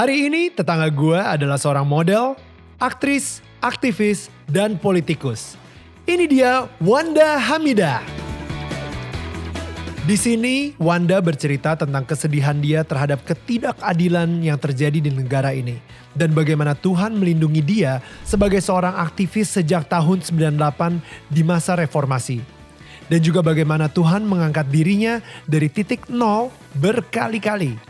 Hari ini tetangga gue adalah seorang model, aktris, aktivis, dan politikus. Ini dia Wanda Hamida. Di sini Wanda bercerita tentang kesedihan dia terhadap ketidakadilan yang terjadi di negara ini dan bagaimana Tuhan melindungi dia sebagai seorang aktivis sejak tahun 98 di masa reformasi. Dan juga bagaimana Tuhan mengangkat dirinya dari titik nol berkali-kali.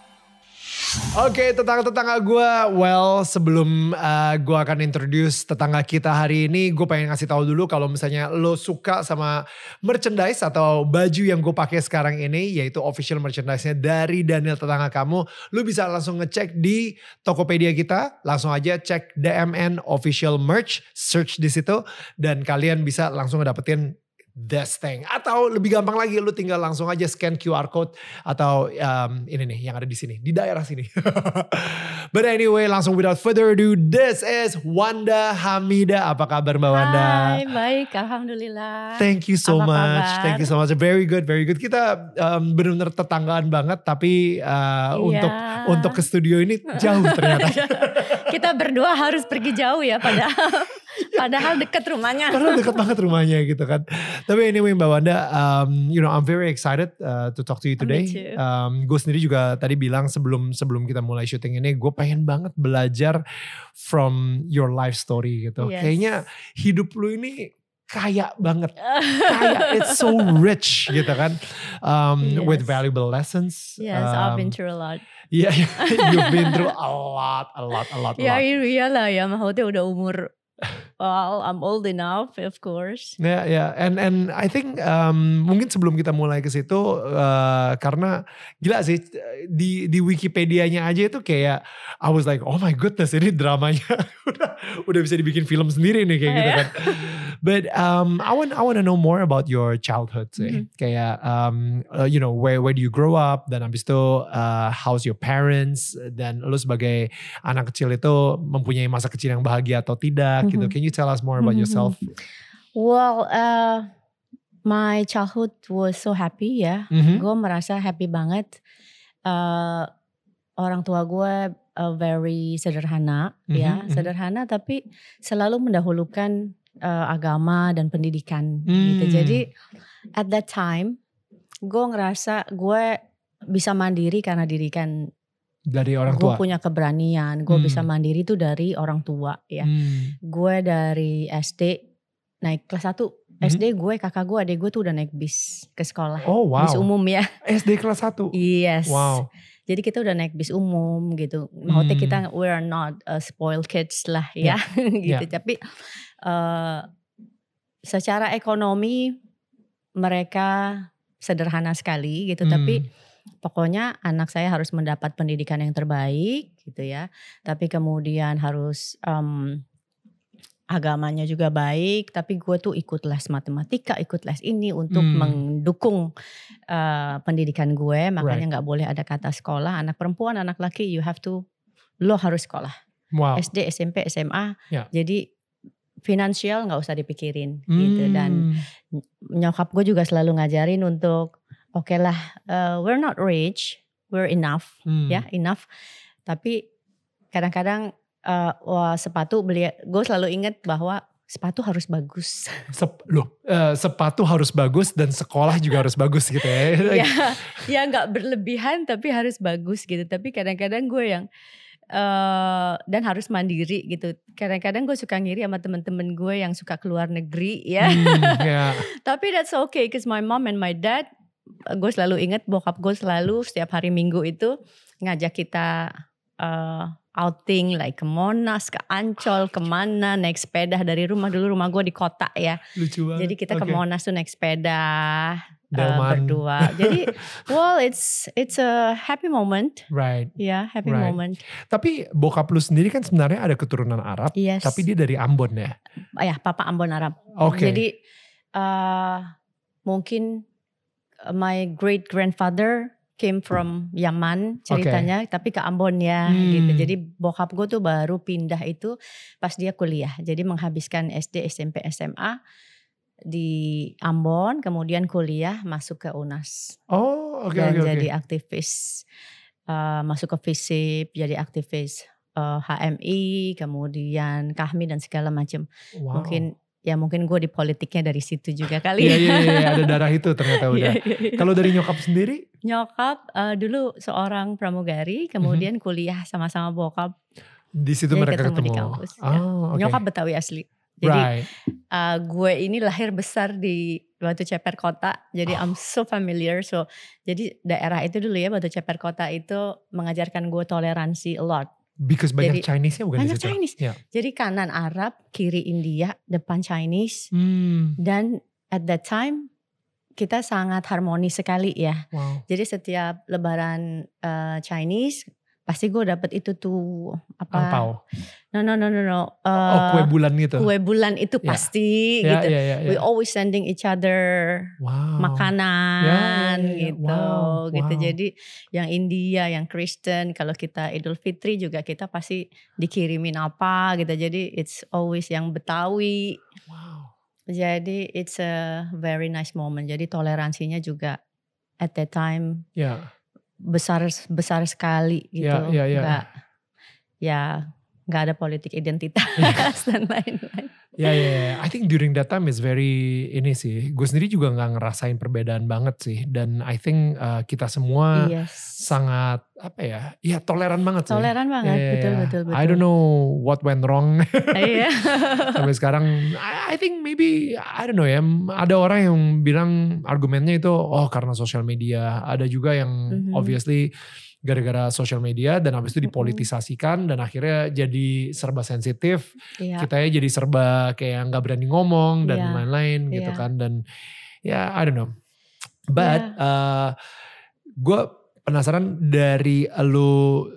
Oke tetangga-tetangga gue, well sebelum uh, gue akan introduce tetangga kita hari ini, gue pengen ngasih tahu dulu kalau misalnya lo suka sama merchandise atau baju yang gue pakai sekarang ini, yaitu official merchandise-nya dari Daniel tetangga kamu, lo bisa langsung ngecek di Tokopedia kita, langsung aja cek DMN official merch, search di situ, dan kalian bisa langsung ngedapetin this thing. Atau lebih gampang lagi lu tinggal langsung aja scan QR code atau um, ini nih yang ada di sini, di daerah sini. But anyway, langsung without further ado, this is Wanda Hamida. Apa kabar Mbak Wanda? Hai, baik, alhamdulillah. Thank you so Apa much. kabar? Thank you so much. Very good, very good. Kita um, benar-benar tetanggaan banget tapi uh, Iya. untuk untuk ke studio ini jauh ternyata. Kita berdua harus pergi jauh ya padahal padahal dekat rumahnya. Karena dekat banget rumahnya gitu kan. Tapi anyway Mbak Wanda, um, you know I'm very excited uh, to talk to you Me today. Um, gue sendiri juga tadi bilang sebelum sebelum kita mulai syuting ini, gue pengen banget belajar from your life story gitu. Yes. Kayaknya hidup lu ini kaya banget, kaya, it's so rich gitu kan, um, with Yes. valuable lessons. Yes, I've been Um, through a lot. Yeah, you've been through a lot, a lot, a lot, a Ya lot. iyalah ya maksudnya udah umur well I'm old enough of course. Ya, ya, and and I think um, mungkin sebelum kita mulai ke situ uh, karena gila sih di di Wikipedia-nya aja itu kayak I was like, oh my goodness, ini dramanya udah udah bisa dibikin film sendiri nih kayak gitu ya? kan. But um, I want I want to know more about your childhood sih. Mhm. Kayak um, uh, you know where where do you grow up dan habis itu uh, how's your parents dan lu sebagai anak kecil itu mempunyai masa kecil yang bahagia atau tidak gitu. Mhm. Can you tell us more about Mhm. yourself? Well, uh, my childhood was so happy ya. Mhm. Gue merasa happy banget. Uh, orang tua gue uh, very sederhana ya, Mhm, mhm. sederhana tapi selalu mendahulukan uh, agama dan pendidikan gitu. Hmm. Jadi at that time gue ngerasa gue bisa mandiri karena didikan dari orang gue tua. punya keberanian, gue Hmm. bisa mandiri tuh dari orang tua ya. Hmm. Gue dari SD naik kelas 1 Mhm. SD gue kakak gue adik gue tuh udah naik bis ke sekolah Oh wow. bis umum ya SD kelas 1. yes Wow. jadi kita udah naik bis umum gitu maksudnya Hmm. kita we are not uh, spoiled kids lah ya gitu tapi uh, secara ekonomi mereka sederhana sekali gitu tapi Hmm. pokoknya anak saya harus mendapat pendidikan yang terbaik gitu ya tapi kemudian harus em, agamanya juga baik tapi gue tuh ikut les matematika ikut les ini untuk Hmm. mendukung eh, pendidikan gue makanya nggak boleh ada kata sekolah anak perempuan anak laki you have to lo harus sekolah Wow. SD SMP SMA Ya. jadi finansial nggak usah dipikirin gitu dan Hmm. nyokap gue juga selalu ngajarin untuk oke lah uh, we're not rich we're enough Hmm. ya enough tapi kadang-kadang uh, wah sepatu beli gue selalu inget bahwa sepatu harus bagus Sep- loh, eh, sepatu harus bagus dan sekolah juga harus bagus gitu ya. ya ya nggak berlebihan tapi harus bagus gitu tapi kadang-kadang gue yang eh dan harus mandiri gitu kadang-kadang gue suka ngiri sama temen-temen gue yang suka keluar negeri ya Hmm, ya. Tapi that's okay cause my mom and my dad gue selalu inget bokap gue selalu setiap hari Minggu itu ngajak kita uh, outing like ke Monas, ke Ancol, ke mana naik sepeda dari rumah dulu rumah gue di kota ya. Lucu banget. Jadi kita ke Oke. Monas tuh naik sepeda uh, Delman. berdua. Jadi, well, it's it's a happy moment. Right. Ya, happy Right. moment. Tapi bokap lu sendiri kan sebenarnya ada keturunan Arab, Yes. tapi dia dari Ambon ya. ya, papa Ambon Arab. Oke. Jadi uh, mungkin uh, my great grandfather came from Yaman ceritanya, tapi ke Ambon ya Hmm. gitu. Jadi bokap gue tuh baru pindah itu pas dia kuliah. Jadi menghabiskan SD, SMP, SMA di Ambon, kemudian kuliah masuk ke UNAS Oh, oke dan oke oke. jadi aktivis uh, masuk ke FISIP, jadi aktivis uh, HMI, kemudian KAHMI dan segala macam. Wow. Mungkin ya mungkin gue di politiknya dari situ juga kali Iya ya. iya iya ada darah itu ternyata udah. Iya, iya, iya. Kalau dari nyokap sendiri Nyokap uh, dulu seorang pramugari, kemudian kuliah sama-sama bokap. di situ Dia mereka ketemu di ketemu. kampus, ya. Oh, oke. Nyokap Betawi asli. Jadi right. uh, gue ini lahir besar di Batu Ceper Kota, jadi I'm so familiar. So jadi daerah itu dulu ya Batu Ceper Kota itu mengajarkan gue toleransi a lot. Because banyak Jadi, Chinese-nya bukan banyak di situ. Chinese. Ya. Jadi kanan Arab, kiri India, depan Chinese, Hmm. dan at that time kita sangat harmonis sekali ya. Wow. Jadi setiap Lebaran eh, Chinese pasti gue dapet itu tuh apa? Angpau. No no no no no. oh, kue Eh, bulan gitu. kue bulan itu Ya. pasti Ya, gitu. ya, ya, ya. We always sending each other Wow. makanan Ya, ya, ya, ya. gitu Wow, gitu. wow. Jadi yang India, yang Kristen, kalau kita Idul Fitri juga kita pasti dikirimin apa gitu. Jadi it's always yang Betawi. Wow. Jadi it's a very nice moment. Jadi toleransinya juga at that time Ya. Besar besar sekali gitu. Ya, ya, ya. Nggak ya nggak ada politik identitas dan lain-lain. Ya, ya, ya. I think during that time is very ini sih. Gue sendiri juga nggak ngerasain perbedaan banget sih. Dan I think uh, kita semua yes. sangat apa ya? Ya toleran banget sih. Toleran banget, Ya, ya, betul, ya. betul betul. I don't know what went wrong Iya. sampai sekarang. I, I think maybe I don't know ya. Ada orang yang bilang argumennya itu oh karena sosial media. Ada juga yang Mhm. obviously gara-gara sosial media dan habis itu dipolitisasikan dan akhirnya jadi serba sensitif Iya. kita ya jadi serba kayak nggak berani ngomong dan Iya. lain-lain gitu Iya. kan dan ya I don't know but uh, gue penasaran dari lu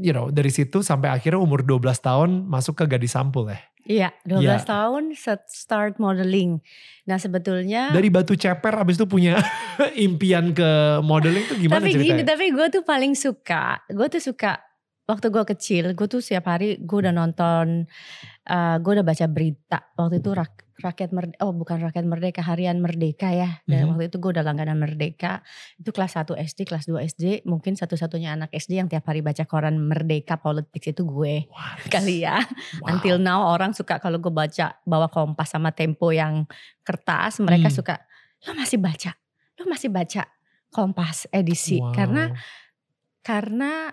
you know dari situ sampai akhirnya umur 12 tahun masuk ke gadis sampul ya Iya, 12 Iya. tahun start modeling. Nah, sebetulnya dari batu ceper habis itu punya impian ke modeling tuh gimana tapi gini, tapi gue tuh paling suka. Gue tuh suka waktu gue kecil, gue tuh setiap hari gue udah nonton, eh gue udah baca berita. Waktu itu rak- rakyat merdeka, oh bukan rakyat merdeka, harian merdeka ya. Dan Mhm. waktu itu gue udah langganan merdeka. Itu kelas 1 SD, kelas 2 SD, mungkin satu-satunya anak SD yang tiap hari baca koran merdeka politics itu gue What? kali ya. Wow. Until now orang suka kalau gue baca bawa kompas sama tempo yang kertas, mereka Hmm. suka lo masih baca, lo masih baca kompas edisi Wow. karena karena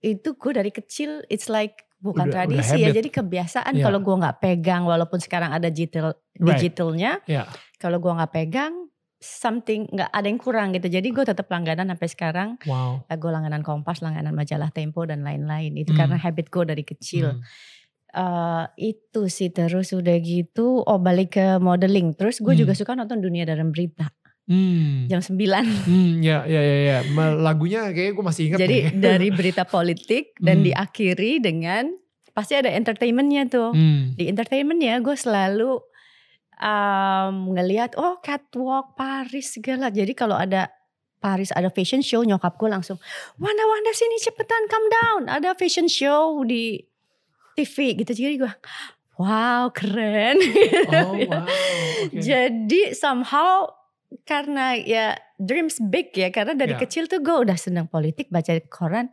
itu gue dari kecil it's like bukan Udah- udah tradisi ya habit. jadi kebiasaan Iya. kalau gue nggak pegang walaupun sekarang ada digital Right. digitalnya Ya. kalau gue nggak pegang something nggak ada yang kurang gitu jadi gue tetap langganan sampai sekarang wow gue langganan kompas langganan majalah tempo dan lain-lain itu Hmm. karena habit gue dari kecil Hmm. Eh, itu sih terus udah gitu oh balik ke modeling terus gue Hmm. juga suka nonton dunia dalam berita Hmm. jam 9 Hmm, ya, ya, ya, ya. Lagunya kayaknya gue masih ingat jadi nih. dari berita politik dan Hmm. diakhiri dengan pasti ada entertainmentnya tuh Hmm. di entertainmentnya gue selalu um, ngelihat oh catwalk Paris segala jadi kalau ada Paris ada fashion show nyokap gue langsung Wanda Wanda sini cepetan come down ada fashion show di TV gitu jadi gue wow keren Oh wow. oke. jadi somehow karena ya dreams big ya karena dari Ya. kecil tuh gue udah seneng politik baca koran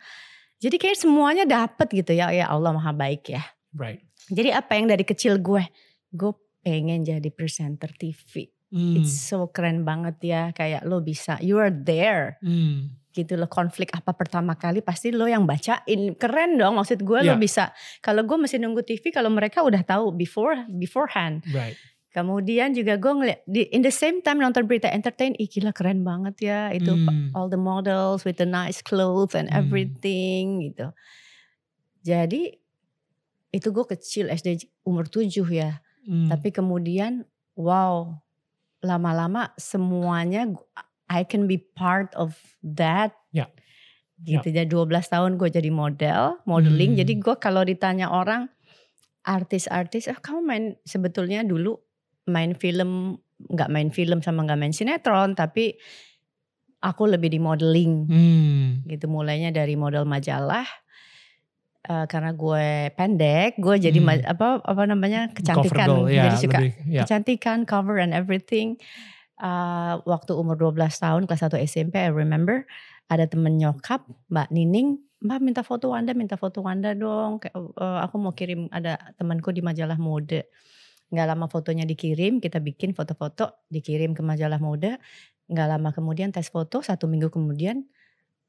jadi kayak semuanya dapet gitu ya ya Allah maha baik ya Right. jadi apa yang dari kecil gue gue pengen jadi presenter TV Hmm. it's so keren banget ya kayak lo bisa you are there Hmm. gitu lo konflik apa pertama kali pasti lo yang bacain keren dong maksud gue lo Ya. bisa kalau gue masih nunggu TV kalau mereka udah tahu before beforehand Right. Kemudian juga gue ngeliat di in the same time nonton berita entertain, ih gila keren banget ya itu Hmm. all the models with the nice clothes and Hmm. everything gitu. Jadi itu gue kecil SD umur 7 ya, Hmm. tapi kemudian wow lama-lama semuanya I can be part of that. Ya. Gitu jadi 12 tahun gue jadi model, modeling. Hmm. Jadi gue kalau ditanya orang artis-artis, oh kamu main sebetulnya dulu main film nggak main film sama nggak main sinetron, tapi aku lebih di modeling Hmm. gitu. Mulainya dari model majalah. eh, karena gue pendek, gue jadi Hmm. apa apa namanya kecantikan, girl, ya, jadi suka lebih, ya. kecantikan, cover and everything. Uh, waktu umur 12 tahun kelas 1 SMP I remember ada temen nyokap Mbak Nining, Mbak minta foto Wanda, minta foto Wanda dong. "Eh, aku mau kirim ada temanku di majalah mode. Nggak lama fotonya dikirim, kita bikin foto-foto, dikirim ke majalah mode. Nggak lama kemudian tes foto, satu minggu kemudian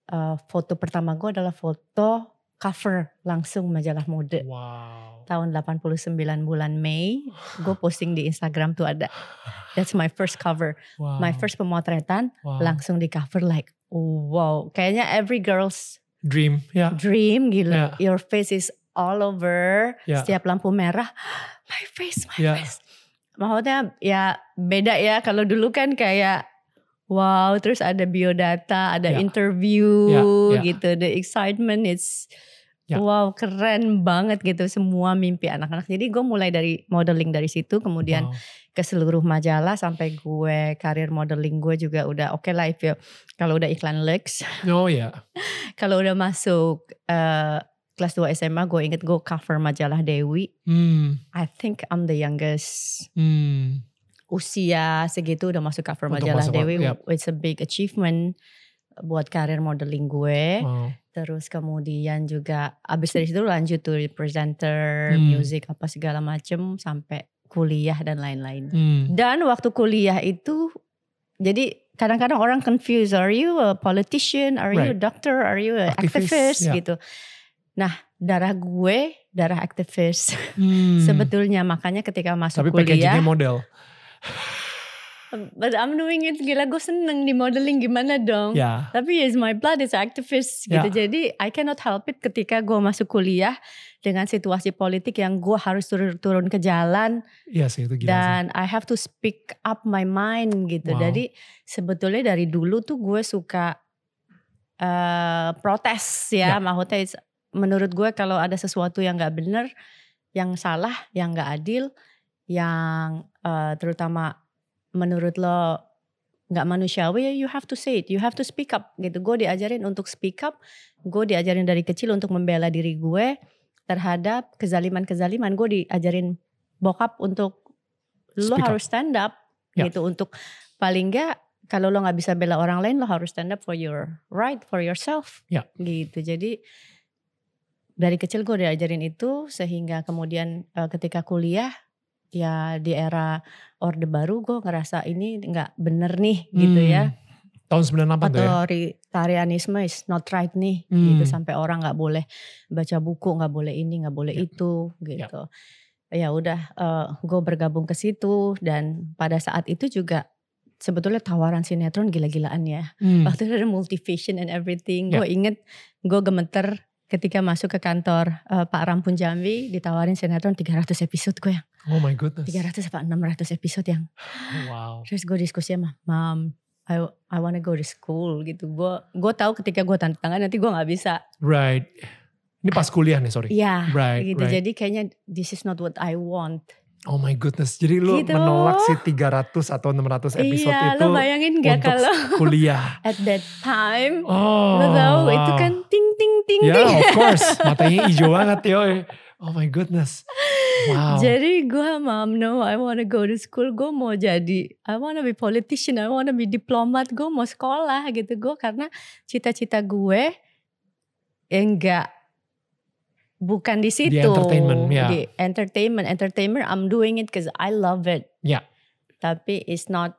eh, foto pertama gue adalah foto cover langsung majalah mode Wow. tahun 89 bulan Mei gue posting di Instagram tuh ada that's my first cover Wow. my first pemotretan Wow. langsung di cover like wow kayaknya every girl's dream. Ya. dream gila Ya. your face is all over Ya. setiap lampu merah my face my Ya. face maksudnya ya beda ya kalau dulu kan kayak wow terus ada biodata ada Ya. interview Ya, ya. gitu the excitement it's Ya. wow keren banget gitu semua mimpi anak-anak jadi gue mulai dari modeling dari situ kemudian Wow. ke seluruh majalah sampai gue karir modeling gue juga udah oke lah if you- kalau udah iklan Lex Oh ya. kalau udah masuk eh, kelas 2 SMA gue inget gue cover majalah Dewi Hmm. I think I'm the youngest Hmm. usia segitu udah masuk cover Untuk majalah masuk, Dewi yep. it's a big achievement buat karir modeling gue Wow. terus kemudian juga abis dari situ lanjut tuh presenter Hmm. music apa segala macem sampai kuliah dan lain-lain Hmm. dan waktu kuliah itu jadi kadang-kadang orang confused are you a politician are you a Right. doctor are you a Aktivis, activist ya. gitu nah darah gue darah aktivis Hmm. sebetulnya makanya ketika masuk Tapi kuliah packagingnya model. but I'm doing it gila gue seneng di modeling gimana dong Ya. tapi is my blood is activist Ya. gitu jadi I cannot help it ketika gue masuk kuliah dengan situasi politik yang gue harus turun turun ke jalan Iya sih itu gila sih. dan I have to speak up my mind gitu. Wow. Jadi sebetulnya dari dulu tuh gue suka eh protes ya, Ya. maksudnya menurut gue kalau ada sesuatu yang nggak bener, yang salah, yang nggak adil, yang eh, terutama menurut lo nggak manusiawi, ya you have to say it, you have to speak up gitu. Gue diajarin untuk speak up, gue diajarin dari kecil untuk membela diri gue terhadap kezaliman-kezaliman. Gue diajarin bokap untuk lo Speak up. harus stand up Ya. gitu untuk paling nggak kalau lo nggak bisa bela orang lain lo harus stand up for your right for yourself Ya. gitu jadi dari kecil gue diajarin itu sehingga kemudian eh, ketika kuliah ya di era orde baru gue ngerasa ini nggak bener nih gitu Hmm. ya Tahun 98 tuh ya. otoritarianisme is not right nih Hmm. gitu sampai orang nggak boleh baca buku nggak boleh ini nggak boleh Ya. itu gitu ya udah gue bergabung ke situ dan pada saat itu juga sebetulnya tawaran sinetron gila-gilaan ya Hmm. waktu itu ada multivision and everything Ya. gue inget gue gemeter ketika masuk ke kantor eh, Pak Rampun Jambi ditawarin sinetron 300 episode gue yang Oh my goodness. 300 apa 600 episode yang Wow. Terus gue diskusi sama mam, I I wanna go to school gitu. Gue gue tahu ketika gue tanda tangan nanti gue nggak bisa. Right. Ini pas kuliah nih sorry. Iya. Right, gitu. right. Jadi kayaknya this is not what I want. Oh my goodness. Jadi lu Gitu. menolak si 300 atau 600 episode iya, itu lo bayangin gak kalau kuliah. at that time Oh. lo tahu itu kan ting ting ting Ya, ting. of course. Matanya hijau banget yoy. Oh my goodness. Wow. Jadi gue mam no I wanna go to school. Gue mau jadi I wanna be politician. I wanna be diplomat. Gue mau sekolah gitu. Gue karena cita-cita gue enggak bukan di situ. entertainment, ya. Di entertainment. Entertainment I'm doing it because I love it. Ya. Tapi it's not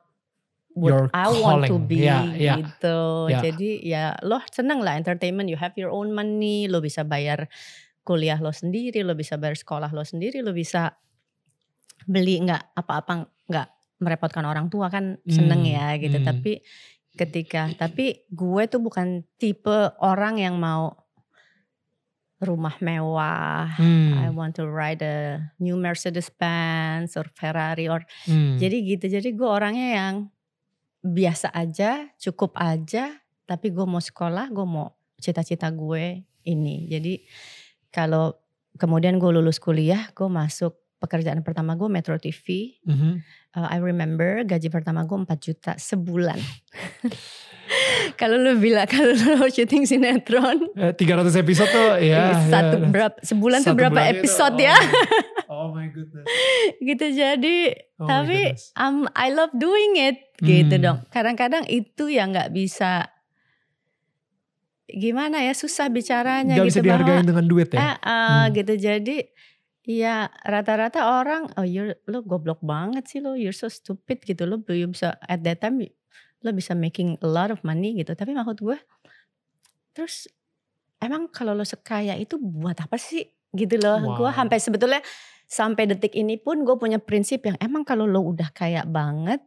what Your I want to be Ya, ya. gitu. Ya. Jadi ya lo seneng lah entertainment. You have your own money. Lo bisa bayar kuliah lo sendiri, lo bisa bayar sekolah lo sendiri, lo bisa beli nggak apa-apa nggak merepotkan orang tua kan seneng Hmm, ya gitu. hmm. Tapi ketika tapi gue tuh bukan tipe orang yang mau rumah mewah. Hmm. I want to ride a new Mercedes Benz or Ferrari or Hmm. jadi gitu. Jadi gue orangnya yang biasa aja, cukup aja. Tapi gue mau sekolah, gue mau cita-cita gue ini. Jadi kalau kemudian gue lulus kuliah, gue masuk pekerjaan pertama gue Metro TV. Mhm. Uh, I remember gaji pertama gue 4 juta sebulan. kalau lu bilang kalau lu syuting sinetron Eh, 300 episode tuh ya. satu ya. berapa sebulan tuh Satu berapa bulan itu, episode oh ya? my- Oh my goodness. gitu jadi Oh tapi um, I love doing it gitu Hmm. dong. Kadang-kadang itu yang nggak bisa gimana ya susah bicaranya Gak gitu bisa dihargain bahwa dengan duit ya. eh, eh, Hmm. gitu jadi ya rata-rata orang oh you lo goblok banget sih lo you're so stupid gitu lo belum bisa at that time lo bisa making a lot of money gitu tapi maksud gue terus emang kalau lo sekaya itu buat apa sih gitu loh gue Wow. sampai sebetulnya sampai detik ini pun gue punya prinsip yang emang kalau lo udah kaya banget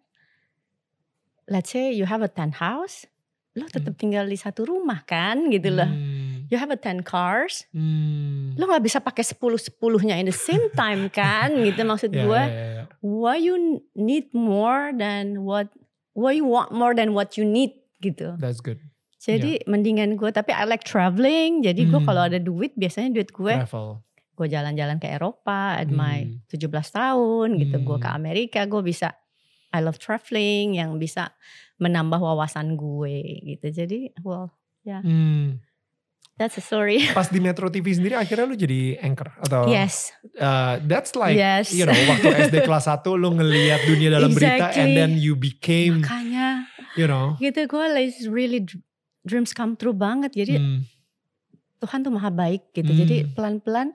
let's say you have a ten house lo tetap tinggal di satu rumah kan gitu loh Hmm. you have a ten cars Hmm. lo nggak bisa pakai sepuluh sepuluhnya in the same time kan gitu maksud Ya, gue ya, ya. why you need more than what why you want more than what you need gitu That's good. jadi mendingan gue tapi I like traveling jadi gue Hmm. kalau ada duit biasanya duit gue Travel. gue jalan-jalan ke Eropa at my Hmm. 17 tahun gitu gue ke Hmm. Amerika gue bisa I love traveling yang bisa menambah wawasan gue gitu jadi well Hmm. That's a story. Pas di Metro TV sendiri akhirnya lu jadi anchor atau yes. Uh, that's like yes. you know waktu SD kelas 1 lu ngelihat dunia dalam berita and Exactly. then you became makanya you know. gitu gue like really dr- dreams come true banget. Jadi hmm, Tuhan tuh maha baik gitu. Hmm. jadi pelan-pelan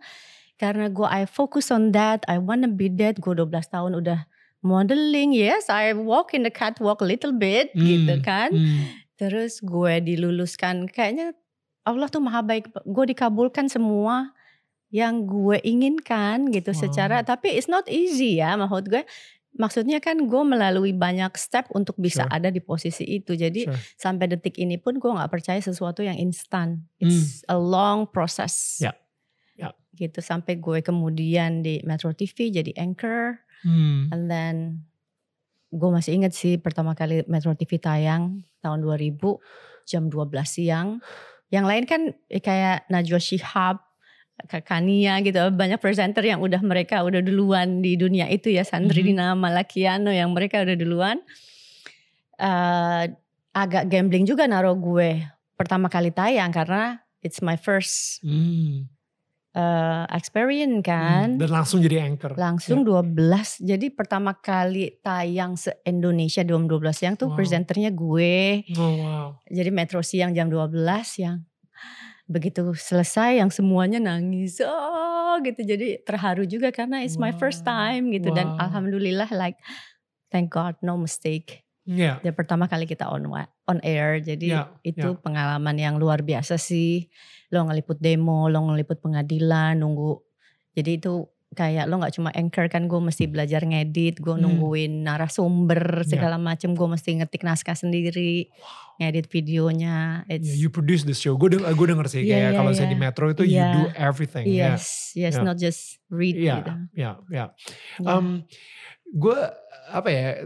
karena gue I focus on that I wanna be that gue 12 tahun udah modeling yes I walk in the catwalk a little bit Hmm. gitu kan. Hmm, terus gue diluluskan kayaknya Allah tuh maha baik gue dikabulkan semua yang gue inginkan gitu Wow. secara tapi it's not easy ya maksud gue maksudnya kan gue melalui banyak step untuk bisa Sure. ada di posisi itu jadi sure. sampai detik ini pun gue nggak percaya sesuatu yang instan. It's a long process. Hmm. Ya, ya. Gitu sampai gue kemudian di Metro TV jadi anchor, Hmm, and then gue masih ingat sih pertama kali Metro TV tayang tahun 2000 jam 12 siang. Yang lain kan eh, kayak Najwa Shihab, Kak Kania gitu banyak presenter yang udah mereka udah duluan di dunia itu ya Sandri Mhm. Dina Malakiano yang mereka udah duluan eh agak gambling juga naruh gue pertama kali tayang karena it's my first hmm, eh, experience kan? hmm. dan langsung jadi anchor. Langsung 12 jadi pertama kali tayang se Indonesia jam 12 siang tuh Wow. presenternya gue. Oh wow. Jadi Metro siang jam 12 yang begitu selesai yang semuanya nangis. Oh gitu. Jadi terharu juga karena it's my first Wow, time gitu. Dan wow. alhamdulillah like thank God no mistake ya dan pertama kali kita on on air jadi Ya, itu pengalaman yang luar biasa sih lo ngeliput demo lo ngeliput pengadilan nunggu jadi itu kayak lo nggak cuma anchor kan gue mesti belajar ngedit gue Hmm. nungguin narasumber Ya. segala macem gue mesti ngetik naskah sendiri ngedit videonya it's you produce the show gue denger, gue denger sih Iya, kayak iya, kalau saya iya. di Metro itu you Iya. do everything ya yes yes Ya. not just read Iya, gitu ya, ya. Ya. Um, gue apa ya?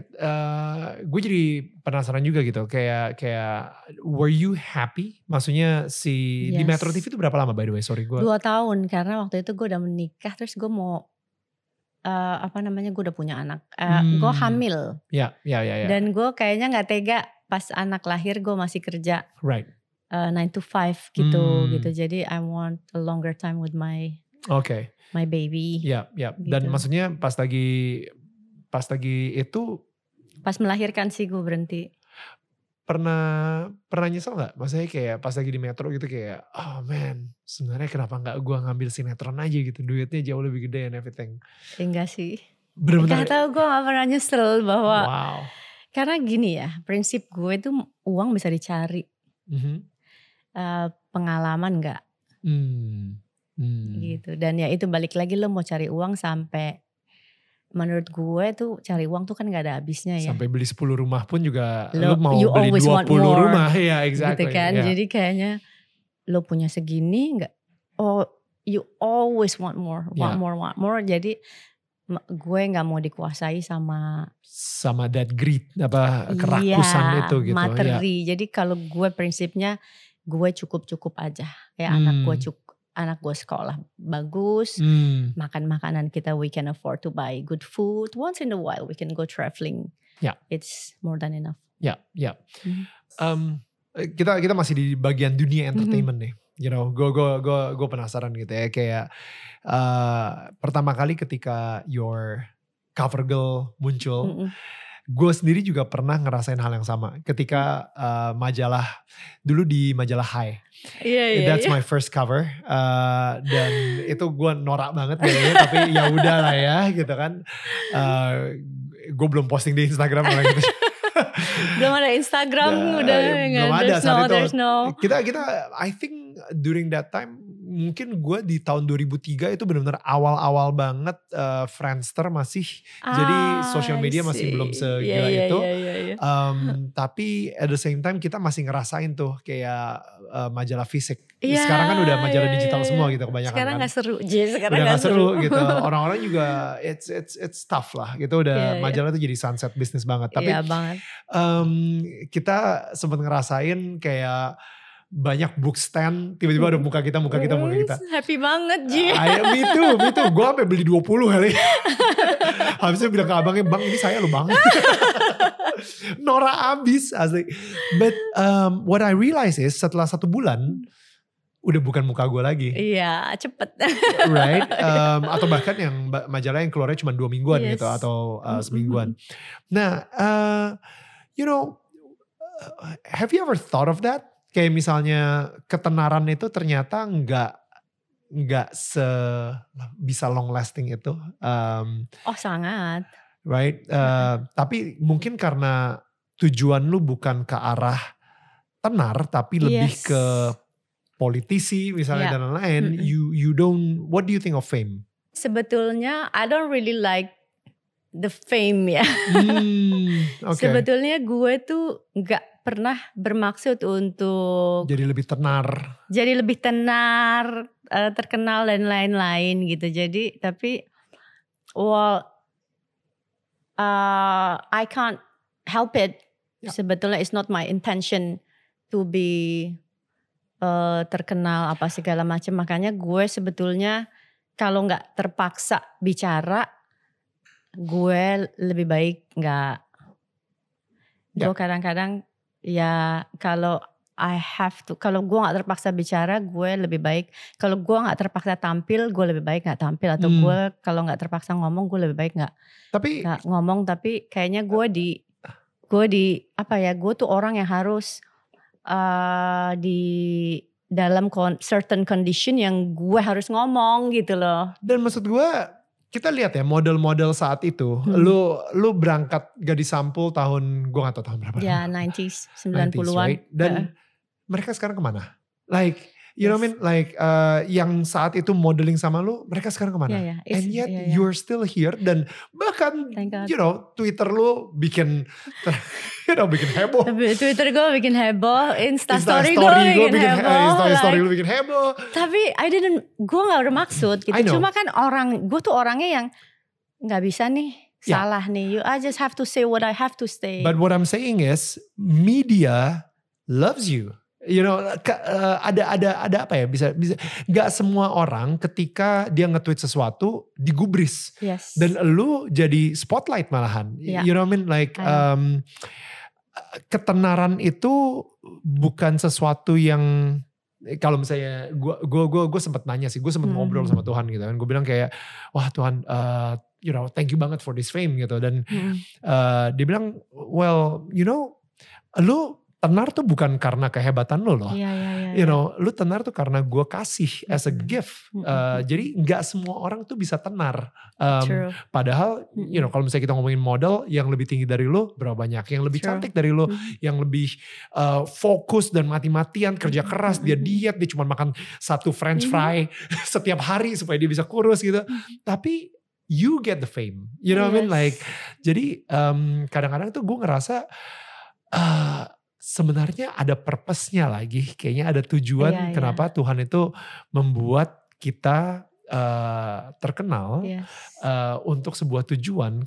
gue jadi penasaran juga gitu. Kayak kayak were you happy? Maksudnya si di Yes. Metro TV itu berapa lama by the way? Sorry gue. dua tahun karena waktu itu gue udah menikah terus gue mau eh, apa namanya gue udah punya anak gue Hmm. hamil Ya, ya, ya, ya. dan gue kayaknya nggak tega pas anak lahir gue masih kerja right. eh, 9 to 5 gitu Hmm. gitu jadi I want a longer time with my Oke. my baby Ya, ya. Dan Gitu. maksudnya pas lagi pas lagi itu pas melahirkan sih gue berhenti pernah pernah nyesel nggak? Maksudnya kayak pas lagi di Metro gitu kayak, oh man, sebenarnya kenapa nggak gue ngambil sinetron aja gitu, duitnya jauh lebih gede and everything. enggak sih Bener-bener. Gak tau gue gak pernah nyesel bahwa Wow. karena gini ya prinsip gue tuh uang bisa dicari Mhm. eh, pengalaman nggak Hmm. Hmm. gitu dan ya itu balik lagi lo mau cari uang sampai menurut gue tuh cari uang tuh kan nggak ada habisnya ya Sampai beli 10 rumah pun juga Lo- lu mau you beli always want 20 more. rumah. ya exactly. gitu kan ya. jadi kayaknya lo punya segini nggak oh you always want more, want Yeah. more, want more. Jadi gue nggak mau dikuasai sama Sama that greed apa kerakusan Iya, itu gitu. ya. materi. Jadi kalau gue prinsipnya gue cukup-cukup aja. Kayak anak gue Hmm. cukup, anak gue sekolah bagus, Hmm, makan makanan kita we can afford to buy good food. Once in a while we can go traveling. Ya. It's more than enough. ya, ya. Mhm. Em, eh, kita kita masih di bagian dunia Mhm. entertainment nih. You know, gue gue gue gue penasaran gitu ya kayak eh, pertama kali ketika your cover girl muncul, Mm-mm. Gue sendiri juga pernah ngerasain hal yang sama ketika eh, majalah dulu di majalah High. Iya iya. That's iya. my first cover uh, dan itu gue norak banget kayaknya tapi ya udah lah ya gitu kan. Uh, gue belum posting di Instagram kalau gitu. Belum ada Instagram Ya, udah ya, belum ada saat no, itu. there's no. kita kita I think during that time mungkin gue di tahun 2003 itu benar-benar awal-awal banget uh, Friendster masih jadi Ah, social media masih belum segila Iya, iya, itu. iya, iya, iya. Um, tapi at the same time kita masih ngerasain tuh kayak uh, majalah fisik. Iya, Sekarang kan udah majalah iya, digital iya, semua iya. gitu kebanyakan Sekarang kan. nggak seru, J. Sekarang udah nggak gak seru gitu. Orang-orang juga it's it's it's tough lah gitu udah Iya, iya. majalah tuh jadi sunset bisnis banget. Tapi Iya banget. em, kita sempat ngerasain kayak banyak book stand tiba-tiba ada muka kita muka kita muka kita. Happy banget, Ji. Ayo me too, me too. Gue sampai beli 20 kali. Habisnya bilang ke abangnya, bang ini saya loh bang. Nora abis asli. But um, what I realize is setelah satu bulan, udah bukan muka gue lagi. Iya, cepet. right? Um, atau bahkan yang majalah yang keluarnya cuma dua mingguan Yes. gitu atau uh, Mm-mm. semingguan. Nah, uh, you know, uh, have you ever thought of that? Kayak misalnya ketenaran itu ternyata nggak nggak se bisa long lasting itu, um, Oh sangat. right? Uh, tapi mungkin karena tujuan lu bukan ke arah tenar, tapi lebih Yes. ke politisi misalnya Ya. dan lain-lain. Mm-mm. You you don't. What do you think of fame? Sebetulnya I don't really like the fame ya. Hmm, oke. Sebetulnya gue tuh nggak pernah bermaksud untuk Jadi lebih tenar. jadi lebih tenar, eh, terkenal dan lain-lain gitu. Jadi tapi well uh, I can't help it. Ya. Sebetulnya it's not my intention to be eh, terkenal apa segala macam. Makanya gue sebetulnya kalau nggak terpaksa bicara, gue lebih baik nggak. Ya. Gue kadang-kadang ya kalau I have to kalau gue nggak terpaksa bicara gue lebih baik. Kalau gue nggak terpaksa tampil gue lebih baik nggak tampil. Atau Hmm. gue kalau nggak terpaksa ngomong gue lebih baik nggak Tapi nggak ngomong. Tapi kayaknya gue di gue di apa ya gue tuh orang yang harus eh di dalam con- certain condition yang gue harus ngomong gitu loh. Dan maksud gue kita lihat ya model-model saat itu. Hmm. Lu lu berangkat gadis sampul tahun gue gak tahu tahun berapa. ya 90s 90s, 90-an right? Dan Heeh. mereka sekarang ke mana? Like you know what I Yes. mean? Like uh, yang saat itu modeling sama lu, mereka sekarang ke mana? Iya. It's- And yet iya, iya. you're still here dan bahkan you know Twitter lu bikin you know bikin heboh. Twitter gue bikin heboh, Insta, Insta story, story gue gue bikin, bikin he- heboh. Insta story like- lu bikin heboh. tapi I didn't, gue gak bermaksud gitu. Cuma kan orang, gue tuh orangnya yang nggak bisa nih Ya. salah nih. You, I just have to say what I have to say. But what I'm saying is media loves you. You know, ke- eh, ada ada ada apa ya? Bisa bisa nggak semua orang ketika dia nge-tweet sesuatu digubris yes. dan lu jadi spotlight malahan. Iya. You know what I mean? Like I um, ketenaran itu bukan sesuatu yang kalau misalnya gue gue gue gue sempat nanya sih, gue sempat Hmm. ngobrol sama Tuhan gitu kan. Gue bilang kayak, wah Tuhan, uh, you know, thank you banget for this fame gitu. Dan Mm. uh, dia bilang, well, you know, lu tenar tuh bukan karena kehebatan lu loh. Iya, iya, iya. You iya. know, lu tenar tuh karena gue kasih as a gift. Mm-mm. Uh, jadi nggak semua orang tuh bisa tenar. Um, True. Padahal, you know, kalau misalnya kita ngomongin model yang lebih tinggi dari lu, berapa banyak? Yang lebih True. cantik dari lu, Mhm. yang lebih uh, fokus dan mati-matian kerja keras, dia mhm. diet, dia cuma makan satu French Mhm. fry setiap hari supaya dia bisa kurus gitu. Tapi you get the fame, you know what I mean? Yes. Like, jadi um, kadang-kadang tuh gue ngerasa uh, sebenarnya ada purpose-nya lagi, kayaknya ada tujuan Iya, iya. kenapa Tuhan itu membuat kita uh, terkenal Yes. uh, untuk sebuah tujuan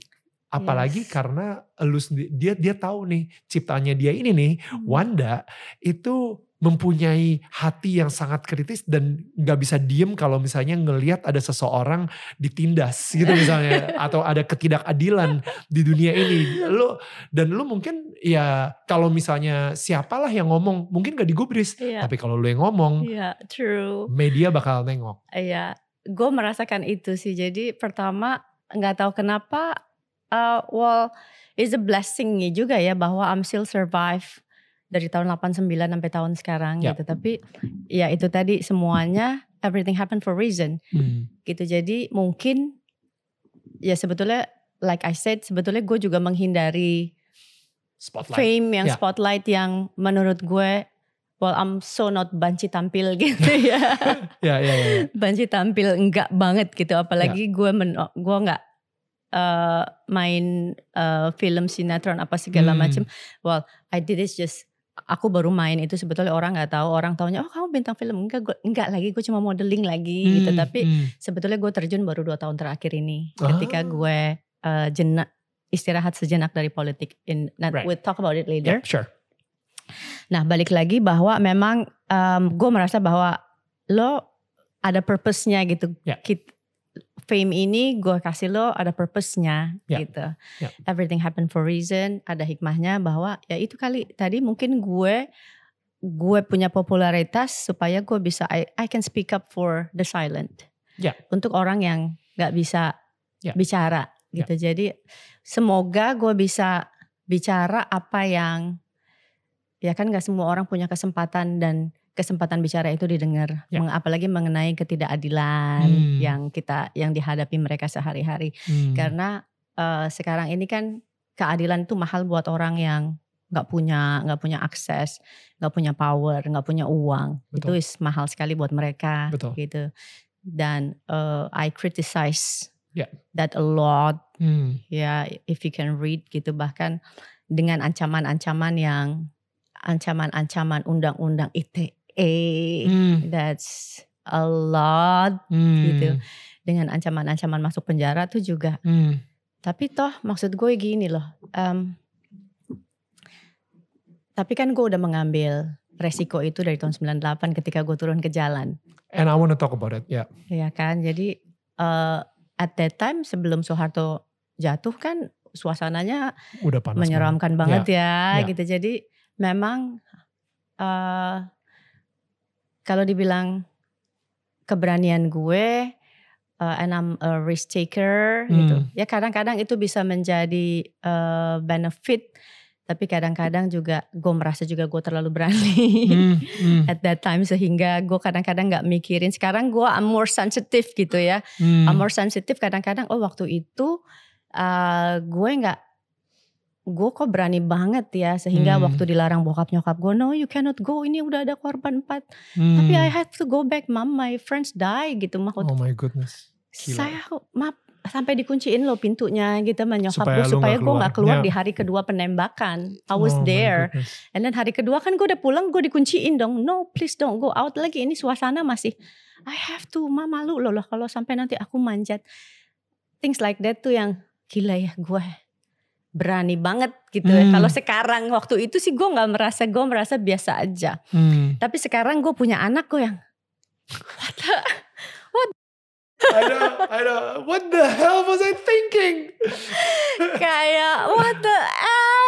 apalagi Yes. karena lu sendi- dia dia tahu nih ciptaannya dia ini nih Hmm. Wanda itu mempunyai hati yang sangat kritis dan nggak bisa diem kalau misalnya ngelihat ada seseorang ditindas gitu misalnya atau ada ketidakadilan di dunia ini lu dan lu mungkin ya kalau misalnya siapalah yang ngomong mungkin gak digubris Iya. tapi kalau lu yang ngomong Iya, true. media bakal nengok Iya, gue merasakan itu sih. Jadi pertama nggak tahu kenapa, uh, well, it's a blessing juga ya bahwa I'm still survive dari tahun 89 sampai tahun sekarang Ya. gitu. Tapi ya itu tadi semuanya everything happen for reason Hmm. gitu. Jadi mungkin ya sebetulnya like I said sebetulnya gue juga menghindari spotlight fame yang Ya. spotlight yang menurut gue well I'm so not banci tampil gitu ya. ya ya ya, ya. banci tampil enggak banget gitu apalagi gue men gue enggak eh, main eh, film sinetron apa segala Hmm. macam well I did it just aku baru main itu sebetulnya orang nggak tahu orang taunya oh kamu bintang film enggak gue enggak lagi gue cuma modeling lagi gitu Hmm, tapi hmm. sebetulnya gue terjun baru dua tahun terakhir ini ketika Ah. gue eh, jenak istirahat sejenak dari politik in nah, Right. we'll talk about it Yeah, later sure Nah balik lagi bahwa memang gue merasa bahwa lo ada purpose-nya gitu. Ya. Kit- fame ini gue kasih lo ada purpose-nya Ya. gitu. Ya. Everything happen for reason. Ada hikmahnya bahwa ya itu kali tadi mungkin gue gue punya popularitas supaya gue bisa I, I can speak up for the silent. Ya. Untuk orang yang nggak bisa Ya. bicara gitu. Jadi semoga gue bisa bicara apa yang ya kan nggak semua orang punya kesempatan dan kesempatan bicara itu didengar, Ya. Meng- apalagi mengenai ketidakadilan Hmm. yang kita yang dihadapi mereka sehari-hari. Hmm. Karena eh, sekarang ini kan keadilan itu mahal buat orang yang nggak punya nggak punya akses, nggak punya power, nggak punya uang. Betul. Itu is mahal sekali buat mereka, Betul. gitu. Dan eh, I criticize Ya. that a lot Hmm. ya if you can read gitu bahkan dengan ancaman-ancaman yang ancaman-ancaman undang-undang ITE Hmm. that's a lot Hmm. gitu. dengan ancaman-ancaman masuk penjara tuh juga Hmm. tapi toh maksud gue gini loh em, tapi kan gue udah mengambil resiko itu dari tahun 98 ketika gue turun ke jalan And I want to talk about it. Ya. ya kan jadi eh, at that time sebelum Soeharto jatuh kan suasananya Udah panas. menyeramkan banget ya, ya. gitu. Jadi memang eh kalau dibilang keberanian gue eh, and I'm a risk taker gitu. Hmm. Ya kadang-kadang itu bisa menjadi eh, benefit tapi kadang-kadang juga gue merasa juga gue terlalu berani Hmm. Hmm. at that time sehingga gue kadang-kadang nggak mikirin sekarang gue I'm more sensitive gitu ya Hmm. I'm more sensitive kadang-kadang oh waktu itu uh, gue nggak gue kok berani banget ya sehingga Hmm. waktu dilarang bokap nyokap gue no you cannot go ini udah ada korban empat Hmm. tapi I have to go back mom my friends die gitu mah Oh my goodness. gila. saya maaf sampai dikunciin loh pintunya gitu sama nyokap Supaya gue supaya gue nggak keluar. keluar Ya. di hari kedua penembakan I was Oh there. And then hari kedua kan gue udah pulang gue dikunciin dong. No please don't go out lagi. Ini suasana masih I have to. Ma malu loh loh kalau sampai nanti aku manjat. Things like that tuh yang gila ya gue berani banget gitu ya. Hmm. Kalau sekarang waktu itu sih gue nggak merasa gue merasa biasa aja. Hmm. Tapi sekarang gue punya anak gue yang I know, I know. What the hell was I thinking? kayak what the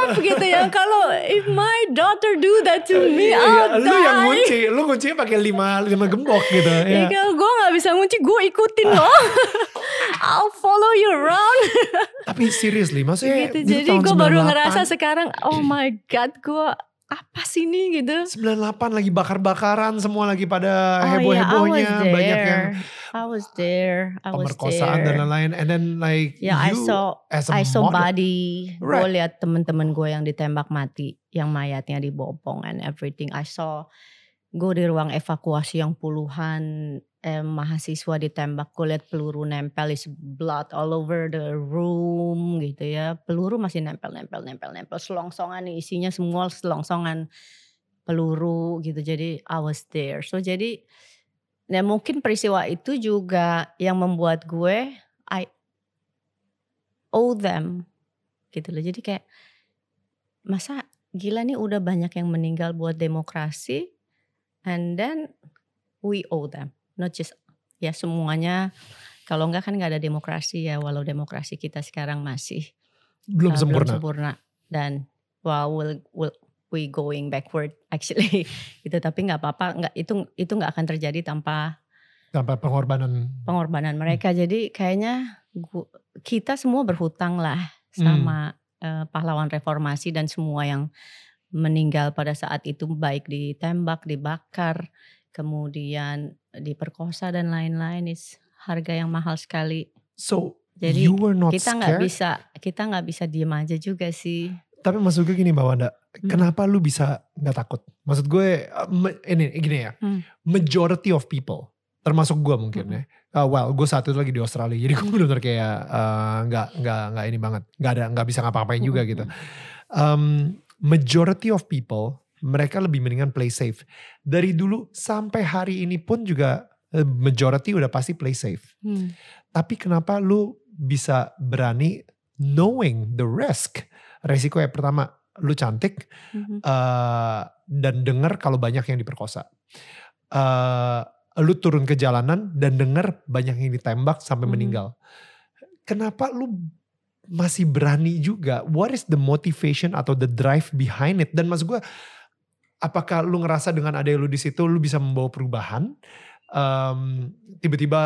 f gitu ya. Kalau if my daughter do that to me, Iya, I'll lu yang die. kunci, lu kuncinya pakai lima lima gembok gitu. Ya Ya. kalau gue gak bisa ngunci, gue ikutin loh. I'll follow you around. Tapi seriously, maksudnya gitu. di Jadi gue baru 98, ngerasa sekarang, oh my god, gue apa sih ini gitu. 98 lagi bakar-bakaran, semua lagi pada Oh I was heboh-hebohnya, there. banyak yang I was there. I was pemerkosaan dan there. lain-lain. And then like I you saw as a I saw model- body. Gue Right. lihat temen-temen gue yang ditembak mati, yang mayatnya dibopong and everything. I saw gue di ruang evakuasi yang puluhan eh, mahasiswa ditembak. Gue lihat peluru nempel, is blood all over the room gitu ya. Peluru masih nempel, nempel, nempel, nempel. Selongsongan nih isinya semua selongsongan peluru gitu. Jadi I was there. So jadi ya mungkin peristiwa itu juga yang membuat gue I owe them gitu loh. Jadi kayak masa gila nih udah banyak yang meninggal buat demokrasi and then we owe them not just ya semuanya kalau enggak kan nggak ada demokrasi ya walau demokrasi kita sekarang masih Belum uh, sempurna. belum sempurna dan wow will will we going backward actually gitu tapi nggak apa-apa nggak itu itu nggak akan terjadi tanpa Tanpa pengorbanan. pengorbanan Hmm. mereka jadi kayaknya kita semua berhutang lah Hmm. sama eh, pahlawan reformasi dan semua yang meninggal pada saat itu baik ditembak dibakar kemudian diperkosa dan lain-lain is harga yang mahal sekali So Jadi, you were not kita nggak bisa kita nggak bisa diem aja juga sih Tapi maksud gue gini Mbak Wanda, Hmm. kenapa lu bisa nggak takut? Maksud gue uh, ini gini ya, Hmm. majority of people, termasuk gue mungkin Hmm. ya. Uh, well, gue saat itu lagi di Australia, jadi gue benar-benar kayak uh, nggak nggak nggak ini banget, nggak ada nggak bisa ngapa-ngapain juga Hmm. gitu. Um, majority of people, mereka lebih mendingan play safe. Dari dulu sampai hari ini pun juga uh, majority udah pasti play safe. Hmm. Tapi kenapa lu bisa berani knowing the risk? Resiko yang pertama, lu cantik Mhm. eh, dan dengar kalau banyak yang diperkosa. Eh, lu turun ke jalanan dan dengar banyak yang ditembak sampai Mhm. meninggal. Kenapa lu masih berani juga? What is the motivation atau the drive behind it? Dan maksud gue, apakah lu ngerasa dengan ada lu di situ, lu bisa membawa perubahan? Em, tiba-tiba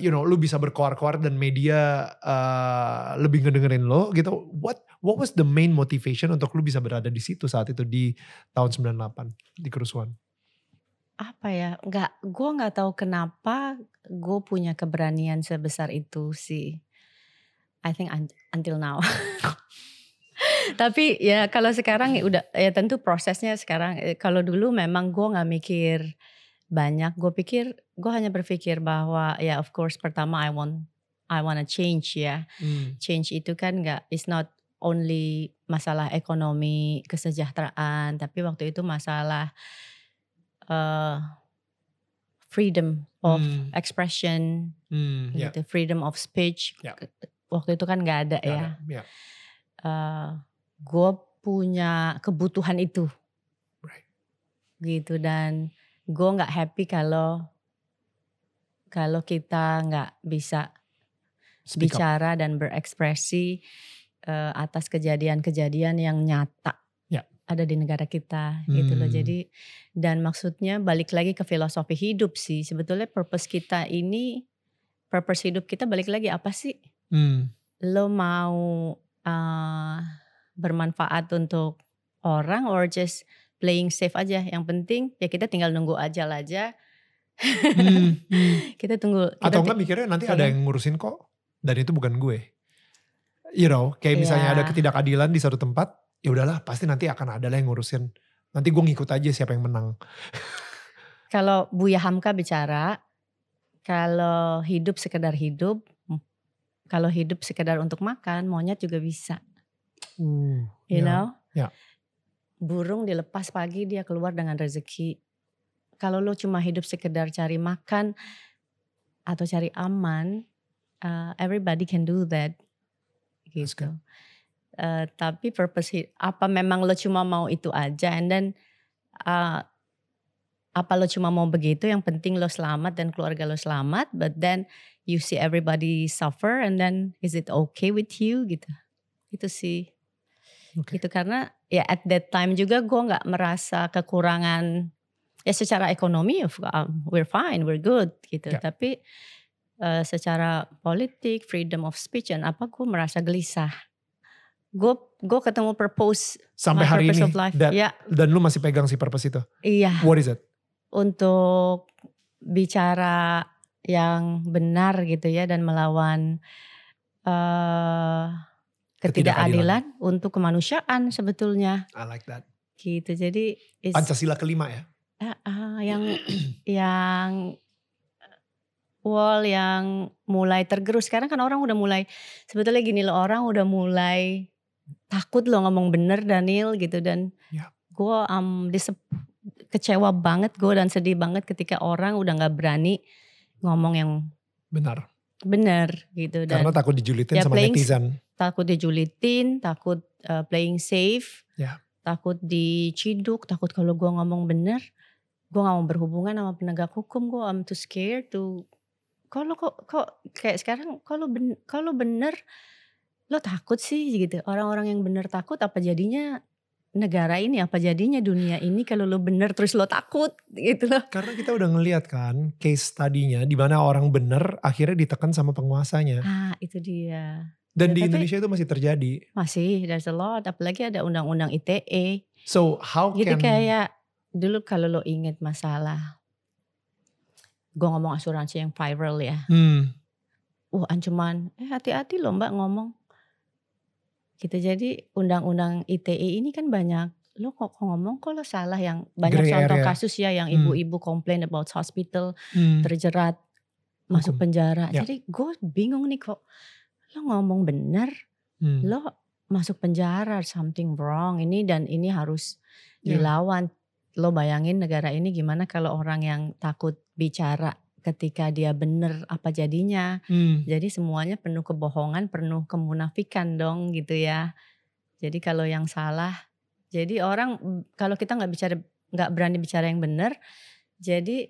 you know lu bisa berkoar-koar dan media eh, lebih ngedengerin lo gitu what what was the main motivation untuk lu bisa berada di situ saat itu di tahun 98 di kerusuhan apa ya nggak gue nggak tahu kenapa gue punya keberanian sebesar itu sih I think un- until now. Tapi ya kalau sekarang ya udah ya tentu prosesnya sekarang eh, kalau dulu memang gue nggak mikir banyak. Gue pikir gue hanya berpikir bahwa ya of course pertama I want I wanna change ya. Change itu kan nggak is not only masalah ekonomi kesejahteraan tapi waktu itu masalah uh, freedom of Hmm, expression hmm, ya, gitu. Freedom of speech Ya. Waktu itu kan nggak ada nggak ya ada, ya. gue punya kebutuhan itu Right. gitu dan gue nggak happy kalau kalau kita nggak bisa Speak up. bicara dan berekspresi eh, atas kejadian-kejadian yang nyata Ya. ada di negara kita gitu loh. Hmm. Jadi dan maksudnya balik lagi ke filosofi hidup sih. Sebetulnya purpose kita ini purpose hidup kita balik lagi apa sih? Hmm, Lo mau eh, bermanfaat untuk orang or just playing safe aja. Yang penting ya kita tinggal nunggu ajal aja. hmm, hmm. Kita tunggu kita atau enggak mikirnya nanti ada yang ngurusin kok dan itu bukan gue you know kayak misalnya Iya. ada ketidakadilan di satu tempat ya udahlah pasti nanti akan ada lah yang ngurusin nanti gue ngikut aja siapa yang menang Kalau Buya Hamka bicara, kalau hidup sekedar hidup, kalau hidup sekedar untuk makan, monyet juga bisa, uh, you ya. know? ya. Burung dilepas pagi dia keluar dengan rezeki. Kalau lo cuma hidup sekedar cari makan atau cari aman, uh, everybody can do that, gitu. Uh, tapi purpose apa memang lo cuma mau itu aja, and then uh, apa lo cuma mau begitu yang penting lo selamat dan keluarga lo selamat but then you see everybody suffer and then is it okay with you gitu. Itu sih. Oke. gitu karena ya at that time juga gue nggak merasa kekurangan ya secara ekonomi um, we're fine we're good gitu. Ya. tapi eh, secara politik freedom of speech dan apa gue merasa gelisah. Gue gue ketemu purpose sampai hari purpose ini of life. dan, ya. dan lu masih pegang si purpose itu? Iya. What is it? Untuk bicara yang benar gitu ya dan melawan eh ketidakadilan. untuk kemanusiaan sebetulnya. I like that. Gitu. Jadi Pancasila kelima ya? Ah, ah, yang yang wall yang mulai tergerus. Sekarang kan orang udah mulai sebetulnya gini loh orang udah mulai takut loh ngomong bener Daniel gitu. Dan Ya. gue um kecewa banget gue dan sedih banget ketika orang udah nggak berani ngomong yang Benar. benar gitu dan Karena takut dijulitin Ya, sama playing- netizen. takut dijulitin, takut uh, playing safe, Ya. takut diciduk, takut kalau gue ngomong bener, gue gak mau berhubungan sama penegak hukum, gue I'm too scared to. Kalau kok kok kayak sekarang kalau ben, kalau bener lo takut sih gitu. Orang-orang yang bener takut apa jadinya negara ini apa jadinya dunia ini kalau lo bener terus lo takut gitu loh. Karena kita udah ngeliat kan case tadinya di mana orang bener akhirnya ditekan sama penguasanya. Ah itu dia. Dan Ya, di Indonesia itu masih terjadi. Masih there's a lot apalagi ada undang-undang ITE. So how Jadi can kayak dulu kalau lo inget masalah, gue ngomong asuransi yang viral ya, Hmm, uh ancaman, eh hati-hati lo mbak ngomong. Gitu jadi undang-undang ITE ini kan banyak, lo kok ngomong kok lo salah yang banyak contoh area. kasus ya yang Hmm. ibu-ibu komplain about hospital hmm, terjerat masuk Hukum. penjara. Ya. Jadi gue bingung nih kok lo ngomong bener, hmm. lo masuk penjara something wrong ini dan ini harus Ya. dilawan. Lo bayangin negara ini gimana kalau orang yang takut bicara ketika dia bener apa jadinya. Hmm, Jadi semuanya penuh kebohongan, penuh kemunafikan dong gitu ya. Jadi kalau yang salah, jadi orang mm, kalau kita nggak bicara nggak berani bicara yang benar, jadi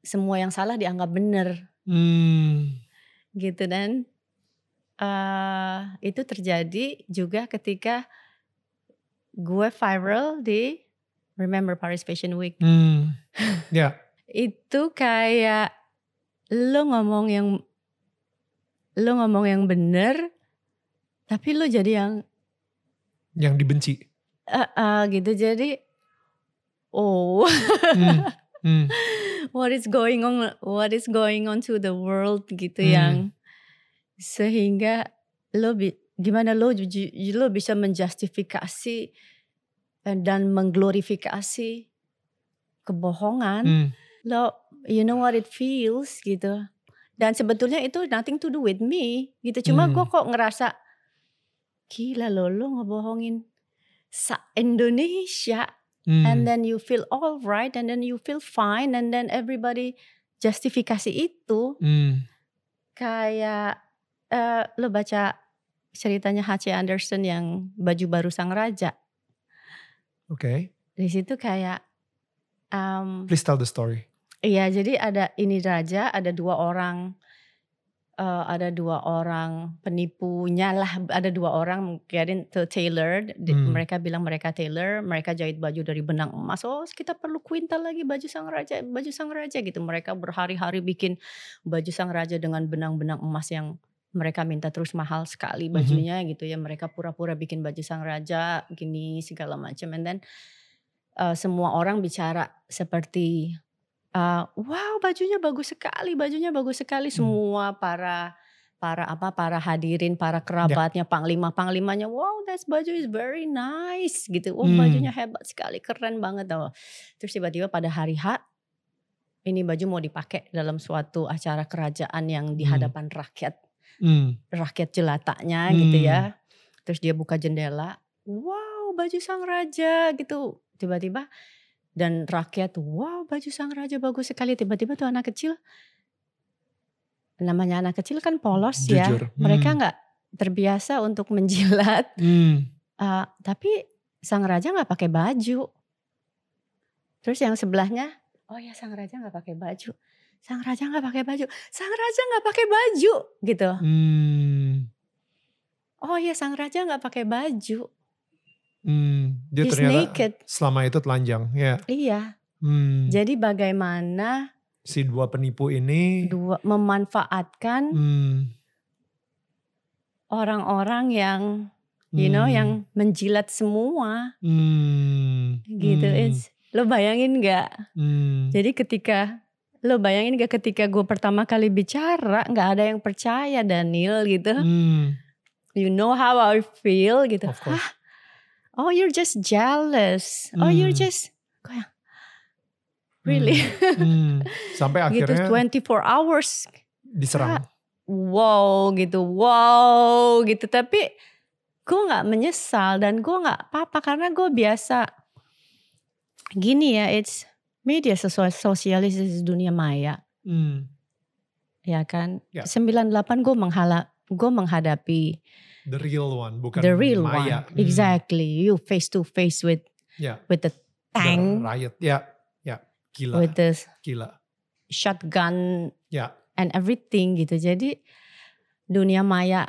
semua yang salah dianggap benar hmm. gitu dan eh itu terjadi juga ketika gue viral di Remember Paris Fashion Week Hmm. Ya, itu kayak lo ngomong yang lo ngomong yang bener tapi lo jadi yang yang dibenci. eh, eh, gitu jadi oh Hmm, hmm, what is going on what is going on to the world gitu Hmm. yang sehingga lo bi- gimana lo lo bisa menjustifikasi eh, dan mengglorifikasi kebohongan hmm. lo you know what it feels gitu dan sebetulnya itu nothing to do with me gitu cuma Hmm. gue kok ngerasa gila lo lo ngebohongin sa Indonesia hmm. and then you feel all right and then you feel fine and then everybody justifikasi itu Hmm, kayak eh, lo baca ceritanya H.C. Anderson yang baju baru sang raja Oke, di situ kayak um, please tell the story. Iya, jadi ada ini raja, ada dua orang, eh, ada dua orang penipunya lah, ada dua orang mungkin tuh tailor, di- Hmm. mereka bilang mereka tailor, mereka jahit baju dari benang emas. Oh, kita perlu kuintal lagi baju sang raja, baju sang raja gitu. Mereka berhari-hari bikin baju sang raja dengan benang-benang emas yang mereka minta terus mahal sekali Mhm. bajunya gitu ya. Mereka pura-pura bikin baju sang raja, gini segala macam. And then eh, semua orang bicara seperti uh, wow bajunya bagus sekali, bajunya bagus sekali. Hmm. Semua para para apa para hadirin, para kerabatnya, panglima panglimanya, wow that's baju is very nice gitu. Oh Hmm. bajunya hebat sekali, keren banget tau. Terus tiba-tiba pada hari H ini baju mau dipakai dalam suatu acara kerajaan yang di Hmm. hadapan rakyat Hmm, rakyat jelatanya gitu Hmm. ya. Terus dia buka jendela, wow baju sang raja gitu. Tiba-tiba dan rakyat, wow baju sang raja bagus sekali. Tiba-tiba tuh anak kecil, namanya anak kecil kan polos ya. Jujur. Mereka Hmm. nggak terbiasa untuk menjilat. hmm. Uh, tapi sang raja nggak pakai baju. Terus yang sebelahnya, oh ya sang raja nggak pakai baju. Sang raja nggak pakai baju. Sang raja nggak pakai baju gitu. Hmm. Oh ya sang raja nggak pakai baju. Hmm. Dia He's ternyata naked. selama itu telanjang. Ya. Iya. Hmm. Jadi bagaimana si dua penipu ini. dua memanfaatkan Hmm. orang-orang yang you know hmm, yang menjilat semua Hmm. gitu. hmm, It's lo bayangin nggak? hmm. Jadi ketika lo bayangin gak ketika gue pertama kali bicara nggak ada yang percaya Daniel gitu. Hmm. You know how I feel gitu. Of course. Hah? Oh you're just jealous. Oh you're Hmm. just kayak really Hmm. Sampai gitu akhirnya 24 hours diserang. wow gitu wow gitu tapi gue nggak menyesal dan gue nggak apa-apa karena gue biasa gini ya it's media sesuai sosialis di dunia maya, Hmm. ya kan? Ya. 98 gue menghala gue menghadapi The real one, bukan the real Maya. one. Hmm. Exactly. You face to face with Ya. with the The tank, riot. Ya, ya. Gila, with the gila. shotgun Ya. and everything gitu. Jadi dunia maya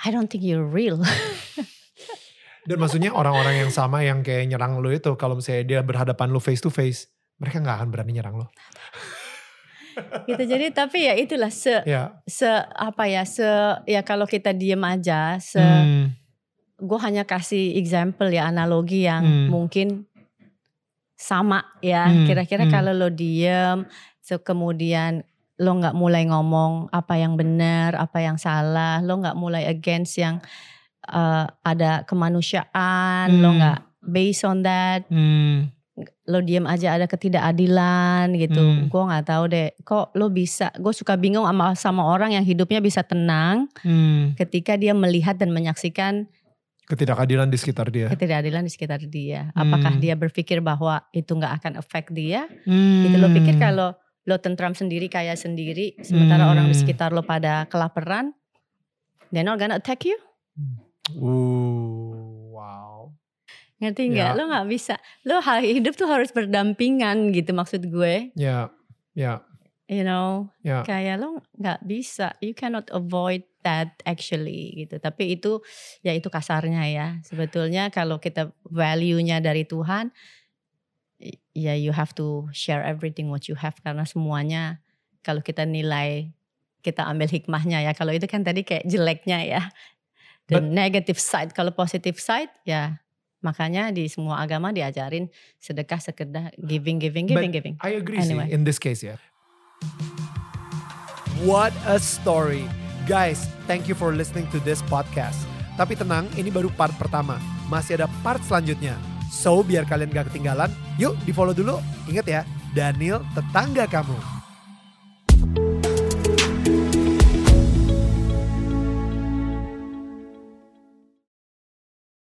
I don't think you're real. Dan maksudnya orang-orang yang sama yang kayak nyerang lu itu, kalau misalnya dia berhadapan lu face to face, mereka nggak akan berani nyerang lu. Gitu. Jadi tapi ya itulah se Ya. se apa ya se ya kalau kita diem aja se Hmm. gue hanya kasih example ya analogi yang Hmm. mungkin sama ya Hmm, kira-kira hmm. kalau lo diem so kemudian lo nggak mulai ngomong apa yang benar apa yang salah lo nggak mulai against yang uh, ada kemanusiaan lo Hmm. nggak based on that Hmm. Lo diem aja ada ketidakadilan gitu Hmm. gue nggak tahu deh kok lo bisa gue suka bingung sama sama orang yang hidupnya bisa tenang Hmm. ketika dia melihat dan menyaksikan Ketidakadilan di sekitar dia. ketidakadilan di sekitar dia. Apakah Hmm. dia berpikir bahwa itu nggak akan affect dia? Hmm. Gitu lo pikir kalau lo tentram sendiri kaya sendiri, sementara orang di Hmm. sekitar lo pada kelaparan, they're not gonna attack you. Uh, wow. Ngerti nggak? Ya. Lo nggak bisa. Lo hidup tuh harus berdampingan gitu maksud gue. Ya, ya, You know, ya. kayak lo nggak bisa. You cannot avoid that actually gitu. Tapi itu ya itu kasarnya ya. Sebetulnya kalau kita value-nya dari Tuhan ya you have to share everything what you have karena semuanya kalau kita nilai kita ambil hikmahnya ya. Kalau itu kan tadi kayak jeleknya ya. The But- negative side, kalau positive side ya makanya di semua agama diajarin sedekah sekedar giving giving giving But giving. I agree Anyway. sih in this case ya. What a story. Guys, thank you for listening to this podcast. Tapi tenang, ini baru part pertama. Masih ada part selanjutnya. So, biar kalian gak ketinggalan, yuk di follow dulu. Ingat ya, Daniel tetangga kamu.